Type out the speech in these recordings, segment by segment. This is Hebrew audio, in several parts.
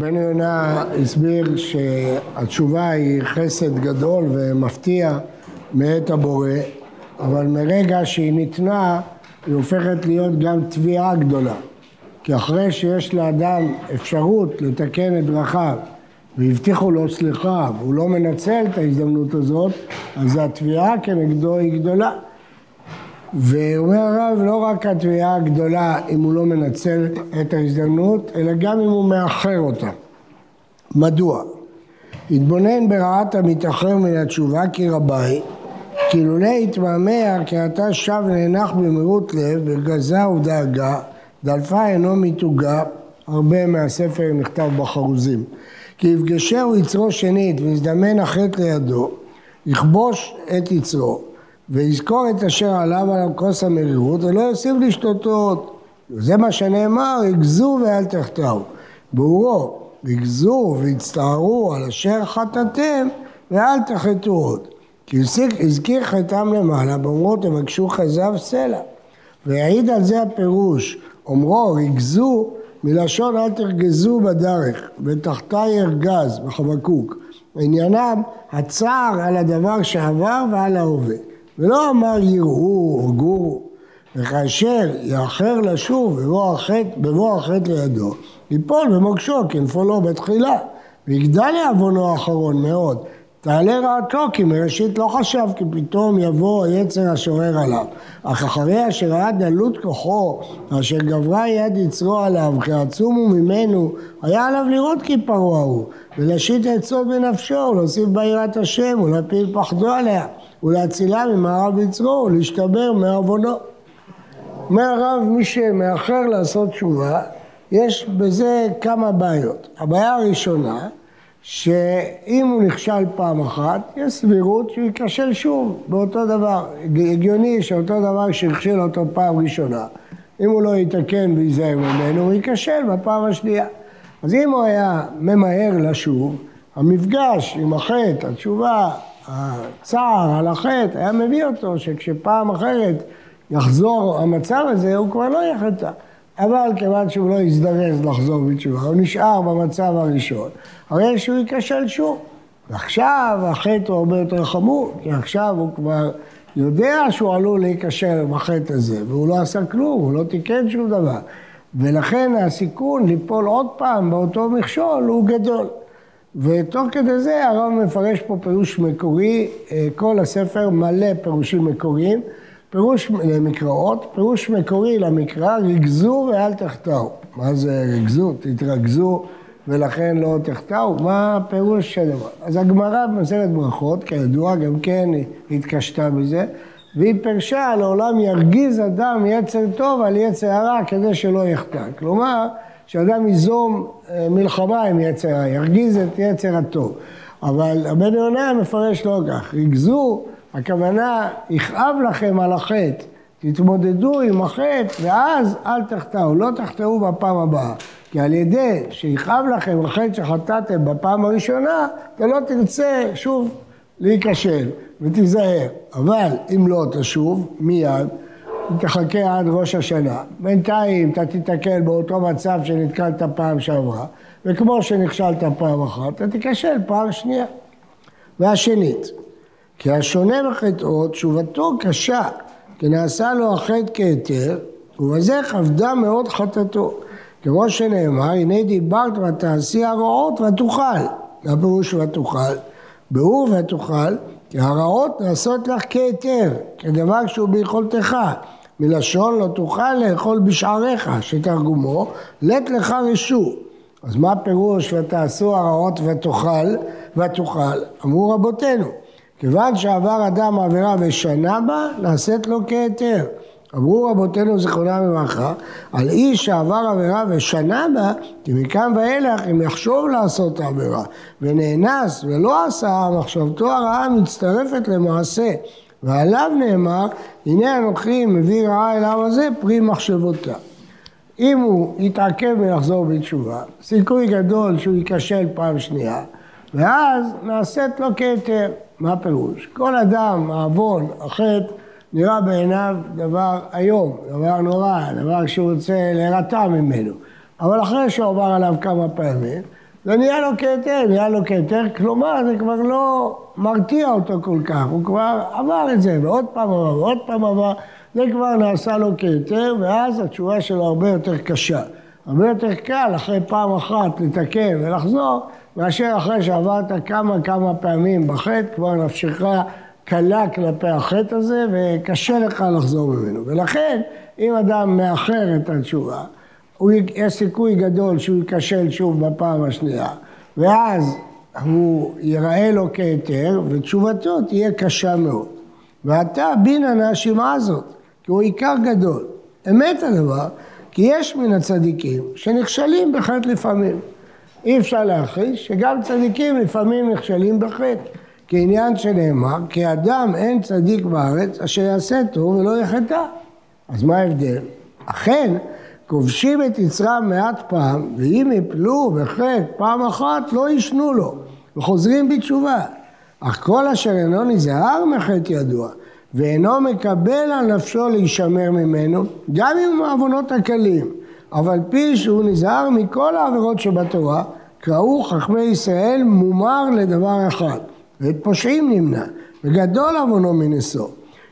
בן יונה הסביר שהתשובה היא חסד גדול ומפתיע מאת הבורא, אבל מרגע שהיא ניתנה היא הופכת להיות גם תביעה גדולה. כי אחרי שיש לאדם אפשרות לתקן את דרכיו והבטיחו לו סליחה והוא לא מנצל את ההזדמנות הזאת, אז התביעה כנגדו היא גדולה. ואומר הרב, לא רק התביעה הגדולה אם הוא לא מנצל את ההזדמנות, אלא גם אם הוא מאחר אותה. מדוע? התבונן ברעת המתאחר מן התשובה כי רבי, כי לולא התמהמה כי אתה שב ונאנח במהירות לב, בגזה ודאגה, דלפה אינו מתוגה, הרבה מהספר נכתב בחרוזים. כי יפגשהו יצרו שנית ויזדמן החטא לידו, יכבוש את יצרו. ויזכור את אשר עליו על כוס המרירות ולא יוסיף לשתותו עוד. זה מה שנאמר, הגזו ואל תחטאו. ברורו, הגזו והצטערו על אשר חטאתם ואל תחטאו עוד. כי הזכיר חטאם למעלה, באומרו תבקשו חזב סלע. ויעיד על זה הפירוש, אומרו ריגזו מלשון אל תרגזו בדרך, ותחתי ארגז בחבקוק. עניינם הצער על הדבר שעבר ועל ההווה. ולא אמר יראו או גורו, וכאשר יאחר לשוב בבוא החטא, לידו, ייפול במוקשו כנפולו בתחילה, ויגדל לעוונו האחרון מאוד. תעלה רעתו כי מראשית לא חשב כי פתאום יבוא היצר השורר עליו. אך אחרי אשר ראה דלות כוחו, אשר גברה יד יצרו עליו, כי עצומו ממנו, היה עליו לראות כי פרעה הוא, ולהשית עצות בנפשו, ולהוסיף ביראת השם, ולהפיל פחדו עליה. ולהצילה ממערב יצרו ולהשתבר מעוונו. אומר הרב, מי שמאחר לעשות תשובה, יש בזה כמה בעיות. הבעיה הראשונה, שאם הוא נכשל פעם אחת, יש סבירות שהוא ייכשל שוב באותו דבר. הגיוני שאותו דבר שהכשיל אותו פעם ראשונה, אם הוא לא יתקן וייזהר ממנו, הוא ייכשל בפעם השנייה. אז אם הוא היה ממהר לשוב, המפגש עם החטא, התשובה, הצער על החטא היה מביא אותו שכשפעם אחרת יחזור המצב הזה, הוא כבר לא יחטא. אבל כיוון שהוא לא יזדרז לחזור בתשובה, הוא נשאר במצב הראשון, הרי שהוא ייכשל שוב. ועכשיו החטא הוא הרבה יותר חמור, כי עכשיו הוא כבר יודע שהוא עלול להיכשל בחטא הזה, והוא לא עשה כלום, הוא לא תיקן שום דבר. ולכן הסיכון ליפול עוד פעם באותו מכשול הוא גדול. ותוך כדי זה הרב מפרש פה פירוש מקורי, אה, כל הספר מלא פירושים מקוריים, פירוש למקראות, פירוש מקורי למקרא, ריגזו ואל תחטאו. מה זה ריגזו? תתרכזו ולכן לא תחטאו? מה הפירוש של דבר? אז הגמרא במסכת ברכות, כידוע, גם כן התקשתה בזה, והיא פרשה לעולם ירגיז אדם יצר טוב על יצר הרע כדי שלא יחטא. כלומר, שאדם ייזום אה, מלחמה עם יצר הרע, ירגיז את יצר הטוב. אבל הבן יונה מפרש לא כך, ריגזו, הכוונה, יכאב לכם על החטא, תתמודדו עם החטא ואז אל תחטאו, לא תחטאו בפעם הבאה. כי על ידי שיכאב לכם החטא שחטאתם בפעם הראשונה, אתה לא תרצה שוב להיכשל ותיזהר. אבל אם לא תשוב, מיד תחכה עד ראש השנה. בינתיים אתה תיתקל באותו מצב שנתקלת פעם שעברה, וכמו שנכשלת פעם אחת, אתה תיכשל פעם שנייה. והשנית, כי השונה בחטאו, תשובתו קשה, כי נעשה לו החטא כהיתר, ובזה כבדה מאוד חטאתו. כמו שנאמר, הנה דיברת ותעשי הרעות ותוכל. מה פירוש ותוכל? ברור ותוכל, כי הרעות נעשות לך כהיתר, כדבר שהוא ביכולתך. מלשון לא תוכל לאכול בשעריך, שתרגומו, לט לך רשו. אז מה הפירוש ותעשו הרעות ותאכל ותאכל? אמרו רבותינו, כיוון שעבר אדם עבירה ושנה בה, נעשית לו כהיתר. אמרו רבותינו זיכרונם לברכה, על איש שעבר עבירה ושנה בה, כי מכאן ואילך אם יחשוב לעשות העבירה ונאנס ולא עשה, מחשבתו הרעה מצטרפת למעשה. ועליו נאמר, הנה אנוכי מביא רעה אל העם הזה פרי מחשבותיו. אם הוא יתעכב מלחזור בתשובה, סיכוי גדול שהוא ייכשל פעם שנייה, ואז נעשית לו כתר. מה הפירוש? כל אדם, העוון, החטא, נראה בעיניו דבר איום, דבר נורא, דבר שהוא רוצה להירתע ממנו. אבל אחרי שהוא עבר עליו כמה פעמים, זה נהיה לו כהיתר, נהיה לו כהיתר, כלומר זה כבר לא מרתיע אותו כל כך, הוא כבר עבר את זה, ועוד פעם עבר, ועוד פעם עבר, זה כבר נעשה לו כהיתר, ואז התשובה שלו הרבה יותר קשה. הרבה יותר קל אחרי פעם אחת לתקן ולחזור, מאשר אחרי שעברת כמה כמה פעמים בחטא, כבר נפשך קלה כלפי החטא הזה, וקשה לך לחזור ממנו. ולכן, אם אדם מאחר את התשובה, הוא, יש סיכוי גדול שהוא ייכשל שוב בפעם השנייה, ואז הוא ייראה לו כהיתר, ותשובתו תהיה קשה מאוד. ואתה בינן השמעה הזאת, כי הוא עיקר גדול. אמת הדבר, כי יש מן הצדיקים שנכשלים בחטא לפעמים. אי אפשר להכחיש שגם צדיקים לפעמים נכשלים בחטא. כעניין שנאמר, כי אדם אין צדיק בארץ אשר יעשה טוב ולא יחטא. אז מה ההבדל? אכן, כובשים את יצרם מעט פעם, ואם יפלו בחטא פעם אחת, לא ישנו לו, וחוזרים בתשובה. אך כל אשר אינו נזהר מחטא ידוע, ואינו מקבל על נפשו להישמר ממנו, גם עם העוונות הקלים, אף על פי שהוא נזהר מכל העבירות שבתורה, קראו חכמי ישראל מומר לדבר אחד, ואת פושעים נמנע, וגדול עוונו מנשוא.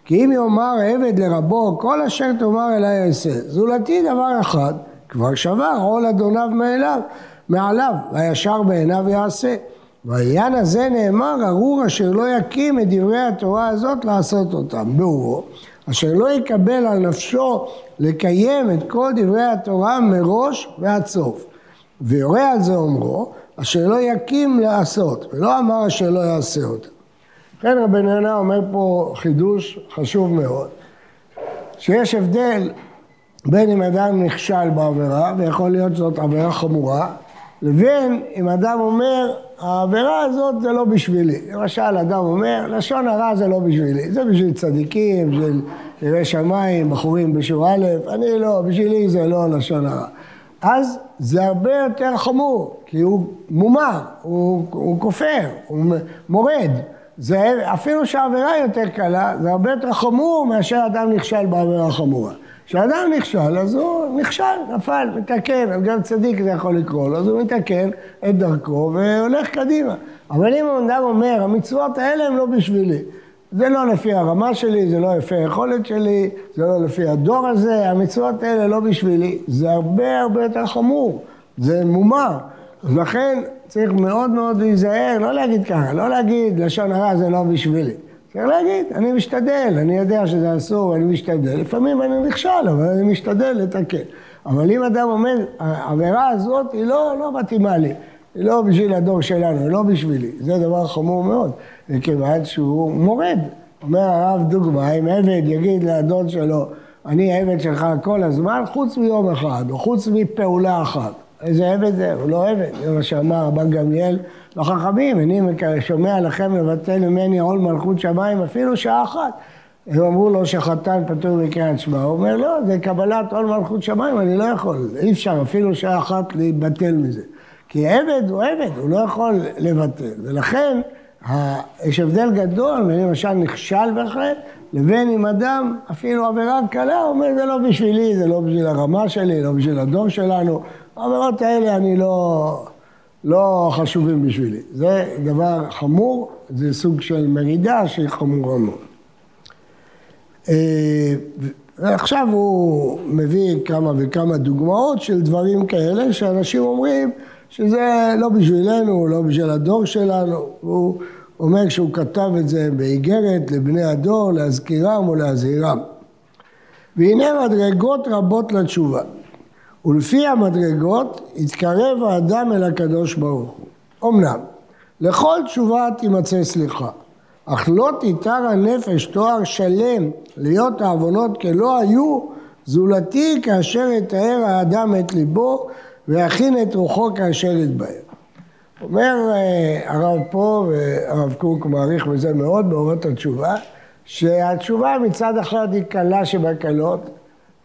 כי אם יאמר עבד לרבו, כל אשר תאמר אליי אעשה, זולתי דבר אחד, כבר שבר עול אדוניו מאליו, מעליו, והישר בעיניו יעשה. והעניין הזה נאמר, ארור אשר לא יקים את דברי התורה הזאת לעשות אותם. באורו, אשר לא יקבל על נפשו לקיים את כל דברי התורה מראש ועד סוף. ויורה על זה אומרו, אשר לא יקים לעשות, ולא אמר אשר לא יעשה אותם. לכן רבי יונה אומר פה חידוש חשוב מאוד, שיש הבדל בין אם אדם נכשל בעבירה, ויכול להיות שזאת עבירה חמורה, לבין אם אדם אומר, העבירה הזאת זה לא בשבילי. למשל, אדם אומר, לשון הרע זה לא בשבילי, זה בשביל צדיקים, בשביל יראי שמיים, בחורים בשיעור א', אני לא, בשבילי זה לא לשון הרע. אז זה הרבה יותר חמור, כי הוא מומר, הוא, הוא כופר, הוא מורד. זה, אפילו שהעבירה יותר קלה, זה הרבה יותר חמור מאשר אדם נכשל בעבירה חמורה. כשאדם נכשל, אז הוא נכשל, נפל, מתקן, גם צדיק זה יכול לקרוא לו, אז הוא מתקן את דרכו והולך קדימה. אבל אם אדם אומר, המצוות האלה הם לא בשבילי, זה לא לפי הרמה שלי, זה לא לפי היכולת שלי, זה לא לפי הדור הזה, המצוות האלה לא בשבילי, זה הרבה הרבה יותר חמור, זה מומר. אז לכן צריך מאוד מאוד להיזהר, לא להגיד ככה, לא להגיד לשון הרע זה לא בשבילי. צריך להגיד, אני משתדל, אני יודע שזה אסור, אני משתדל, לפעמים אני נכשל, אבל אני משתדל לתקן. אבל אם אדם אומר, העבירה הזאת היא לא, לא מתאימה לי, היא לא בשביל הדור שלנו, היא לא בשבילי, זה דבר חמור מאוד, מכיוון שהוא מורד. אומר הרב דוגמה, אם עבד יגיד לאדון שלו, אני עבד שלך כל הזמן, חוץ מיום אחד, או חוץ מפעולה אחת. איזה עבד זה? הוא לא עבד, זה מה שאמר רבן גמליאל לחכמים, אני שומע לכם לבטל ממני עול מלכות שמיים אפילו שעה אחת. הם אמרו לו שחתן פטור מקריאת שמע, הוא אומר לא, זה קבלת עול מלכות שמיים, אני לא יכול, אי אפשר אפילו שעה אחת להתבטל מזה. כי עבד הוא עבד, הוא לא יכול לבטל, ולכן יש הבדל גדול בין למשל נכשל בהחלט, לבין אם אדם, אפילו עבירה קלה, הוא אומר זה לא בשבילי, זה לא בשביל הרמה שלי, לא בשביל הדור שלנו, העבירות האלה אני לא, לא חשובים בשבילי. זה דבר חמור, זה סוג של מרידה שהיא חמורה מאוד. אה, ועכשיו הוא מביא כמה וכמה דוגמאות של דברים כאלה שאנשים אומרים שזה לא בשבילנו, לא בשביל הדור שלנו. הוא אומר שהוא כתב את זה באיגרת לבני הדור, להזכירם ולהזהירם. והנה מדרגות רבות לתשובה. ולפי המדרגות יתקרב האדם אל הקדוש ברוך הוא. אמנם, לכל תשובה תימצא סליחה, אך לא תיתר הנפש תואר שלם להיות העוונות כלא היו, זולתי כאשר יתאר האדם את ליבו ויכין את רוחו כאשר יתבהר. אומר אה, הרב פה, והרב קוק מעריך בזה מאוד, באורות התשובה, שהתשובה מצד אחד היא קלה שבקלות,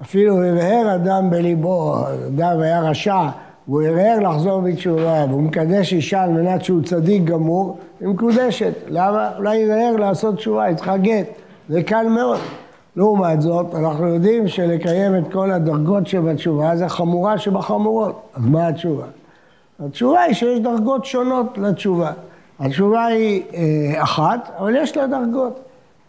אפילו הרהר אדם בליבו, אדם היה רשע, והוא הרהר לחזור בתשובה, והוא מקדש אישה על מנת שהוא צדיק גמור, היא מקודשת. למה? אולי הרהר לעשות תשובה, היא צריכה גט. זה קל מאוד. לעומת זאת, אנחנו יודעים שלקיים את כל הדרגות שבתשובה זה חמורה שבחמורות. אז מה התשובה? התשובה היא שיש דרגות שונות לתשובה. התשובה היא אה, אחת, אבל יש לה דרגות.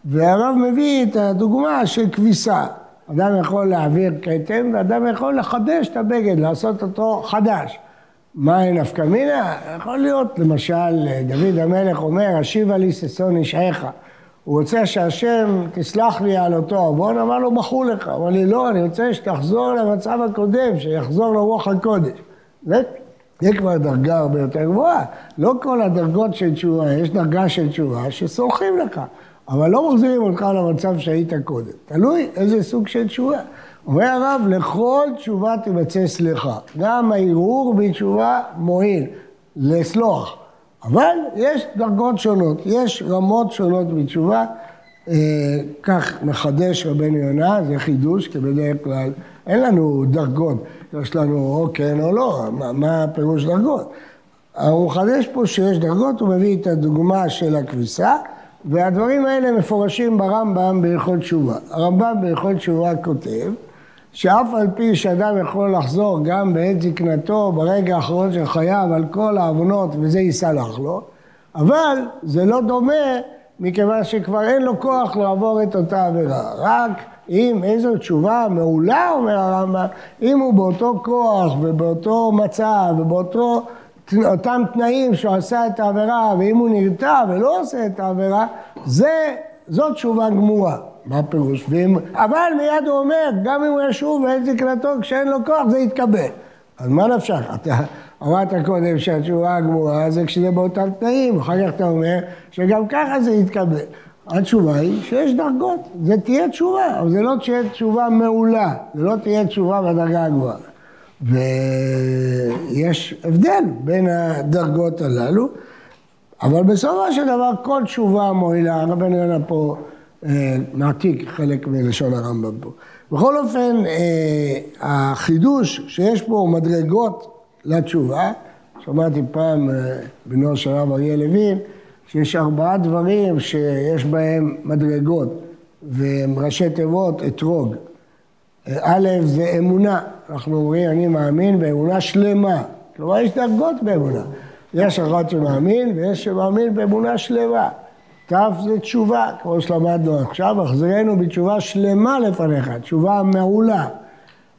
והרב מביא את הדוגמה של כביסה. אדם יכול להעביר כתם ואדם יכול לחדש את הבגד, לעשות אותו חדש. מה אין נפקא מינה? יכול להיות, למשל, דוד המלך אומר, השיבה לי ששון אישעך. הוא רוצה שהשם תסלח לי על אותו עוון, אמר לו, מחו לך. אמר לי, לא, אני רוצה שתחזור למצב הקודם, שיחזור לרוח הקודש. זה, זה כבר דרגה הרבה יותר גבוהה. לא כל הדרגות של תשובה, יש דרגה של תשובה שסולחים לך. אבל לא מחזירים אותך למצב שהיית קודם. תלוי איזה סוג של תשובה. אומר הרב, לכל תשובה תימצא סליחה. גם הערעור בתשובה מועיל, לסלוח. אבל יש דרגות שונות, יש רמות שונות בתשובה. אה, כך מחדש רבנו יונה, זה חידוש, כי בדרך כלל אין לנו דרגות, יש לנו או כן או לא, מה, מה הפירוש דרגות? הוא מחדש פה שיש דרגות, הוא מביא את הדוגמה של הכביסה. והדברים האלה מפורשים ברמב"ם בהלכות תשובה. הרמב"ם בהלכות תשובה כותב שאף על פי שאדם יכול לחזור גם בעת זקנתו, ברגע האחרון של חייו, על כל העוונות וזה יסלח לו, אבל זה לא דומה מכיוון שכבר אין לו כוח לעבור את אותה עבירה. רק אם איזו תשובה מעולה, אומר הרמב"ם, אם הוא באותו כוח ובאותו מצב ובאותו אותם תנאים שהוא עשה את העבירה, ואם הוא נרתע ולא עושה את העבירה, זה, זאת תשובה גמורה. מה הפירוש? ואם, אבל מיד הוא אומר, גם אם הוא ישוב ואין זקנתו כשאין לו כוח, זה יתקבל. אז מה נפשך? אתה אמרת קודם שהתשובה הגמורה זה כשזה באותם תנאים, אחר כך אתה אומר שגם ככה זה יתקבל. התשובה היא שיש דרגות, זה תהיה תשובה, אבל זה לא תהיה תשובה מעולה, זה לא תהיה תשובה בדרגה הגבוהה. ויש הבדל בין הדרגות הללו, אבל בסופו של דבר כל תשובה מועילה, רבנו יונה פה אה, מעתיק חלק מלשון הרמב"ם פה. בכל אופן, אה, החידוש שיש פה מדרגות לתשובה, שמעתי פעם אה, בנו של הרב אריה לוין, שיש ארבעה דברים שיש בהם מדרגות, והם ראשי תיבות אתרוג. א' זה אמונה, אנחנו אומרים אני מאמין באמונה שלמה, כלומר יש דרגות באמונה, יש אחד שמאמין ויש שמאמין באמונה שלמה, ת' זה תשובה, כמו שלמדנו עכשיו, החזרנו בתשובה שלמה לפניך, תשובה מעולה,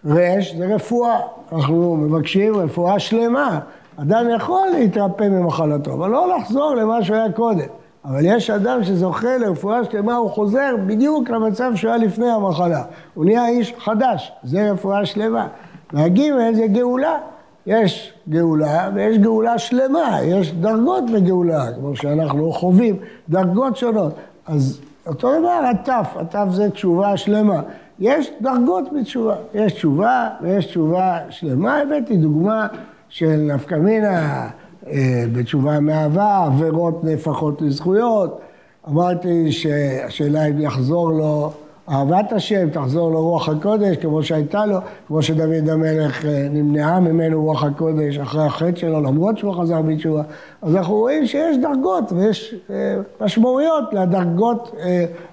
ר' זה רפואה, אנחנו מבקשים רפואה שלמה, אדם יכול להתרפא ממחלתו, אבל לא לחזור למה שהוא קודם. אבל יש אדם שזוכה לרפואה שלמה, הוא חוזר בדיוק למצב שהוא היה לפני המחלה. הוא נהיה איש חדש, זה רפואה שלמה. והגימל זה גאולה. יש גאולה ויש גאולה שלמה, יש דרגות בגאולה, כמו שאנחנו חווים, דרגות שונות. אז אותו דבר התף, התף זה תשובה שלמה. יש דרגות בתשובה, יש תשובה ויש תשובה שלמה. הבאתי דוגמה של נפקא מינה. אה, בתשובה מאהבה, עבירות נהפכות לזכויות. אמרתי שהשאלה אם יחזור לו אהבת השם, תחזור לו רוח הקודש כמו שהייתה לו, כמו שדוד המלך אה, נמנעה ממנו רוח הקודש אחרי החטא שלו, למרות שהוא חזר בתשובה. אז אנחנו רואים שיש דרגות ויש אה, משמעויות לדרגות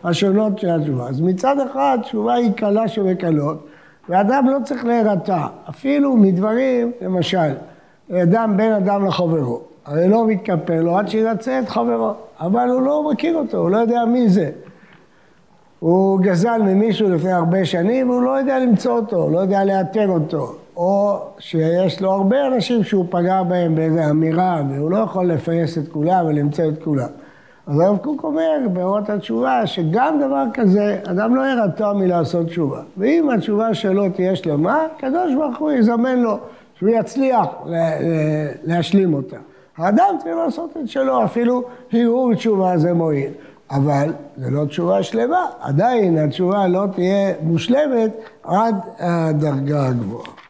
השונות של התשובה. אז מצד אחד תשובה היא קלה שבקלות, ואדם לא צריך להירתע, אפילו מדברים, למשל, אדם בין אדם לחברו, הרי לא מתקפל לו עד שירצה את חברו, אבל הוא לא מכיר אותו, הוא לא יודע מי זה. הוא גזל ממישהו לפני הרבה שנים והוא לא יודע למצוא אותו, לא יודע לאתר אותו. או שיש לו הרבה אנשים שהוא פגע בהם באיזו אמירה והוא לא יכול לפייס את כולם ולמצוא את כולם. אז הרב קוק אומר באורות התשובה שגם דבר כזה, אדם לא ירתע מלעשות תשובה. ואם התשובה שלו תהיה שלמה, הקדוש ברוך הוא יזמן לו שהוא יצליח להשלים אותה. האדם צריך לעשות את שלו, אפילו הרהור תשובה זה מועיל. אבל זה לא תשובה שלמה, עדיין התשובה לא תהיה מושלמת עד הדרגה הגבוהה.